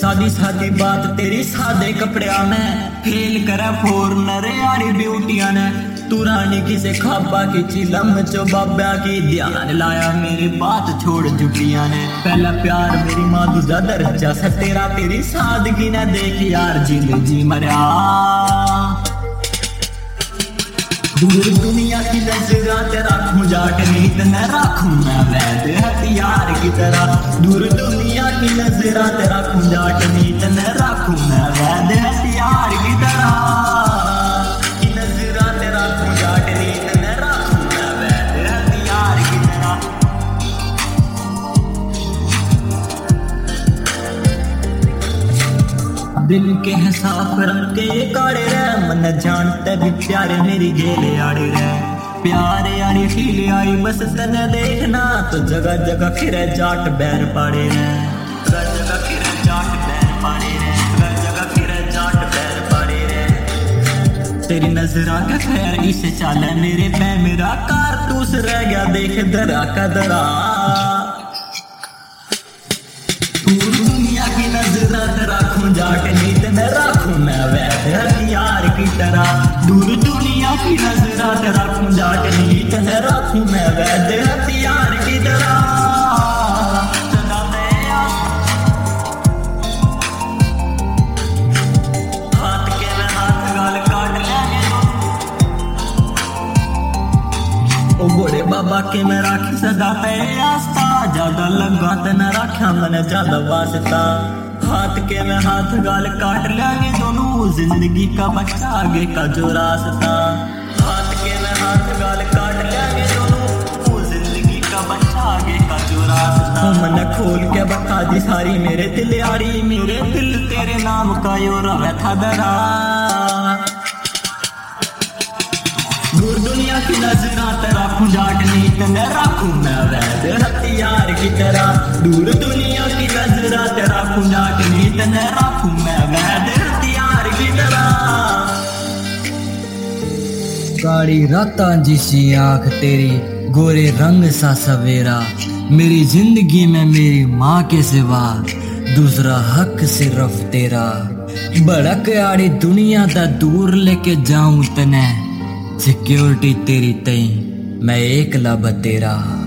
सादी सादी बात, तेरी सादे कपड़िया में। फेल करे फोरनर यारी ब्यूटिया ने। तू रानी किसे खाबा की चिलम चो बाबा की ध्यान लाया मेरी बात छोड़ जुटिया ने। पहला प्यार मेरी माँ दूजा दर्जा सा, तेरा तेरी सादगी ने देख यार जिंद जी मरिया दूर दुनिया की नजरा तेरा खुजाट नीत न राखूं मैं वैद हथियार। की तरह। दूर दुनिया की नजरा तेरा खुजाट नीत न राखूं मैं वैद हथियार की तरह। दिल के है साफ़ रंग के काड़े रे मन जानते भी प्यारे मेरी गेले आड़े रे प्यारे आड़ी फीले आई, बस तने देखना तो जगह जगह फिर जाट बैर पाड़े रे जगह फिरे जाट जगह जाट तेरी नजरा का खैर, इसे चाले मेरे पे मेरा कारतूस रह गया, देख दरा का दरा। दूर दुनिया की नजरा तेरा खुंजाट नीत न राखूं मैं, वैद हथियार की तरह। दूर की नजरा तेरा खुंजाट नीत न राखूं मैं वैद हथियार की तरह बड़े बाबा के मैं राखी सदा पे आस्था ज़्यादा लगा ते न राख्या मन ज़्यादा वास्ता हाथ के मैं हाथ गाल काट लेंगे दोनों ज़िंदगी का बच्चा आगे का जो रास्ता मैं मन खोल के बता दी सारी मेरे दिल यारी। मेरे दिल तेरे नाम का यो था दरा। दूर दुनिया की नजरा तेरा खुजाट नीत न राखूं मैं वैद हथियार की तरह। दूर दुनिया की नजरा तेरा खुजाट नीत न राखूं मैं काली रातां जिसी आँख तेरी, गोरे रंग सा सवेरा। मेरी ज़िंदगी में मेरी माँ के सिवा, दूसरा हक सिर्फ़ तेरा। बड़क आड़ी दुनिया दा दूर लेके जाऊँ तने सिक्योरिटी तेरी तई, मैं एकला बतेरा।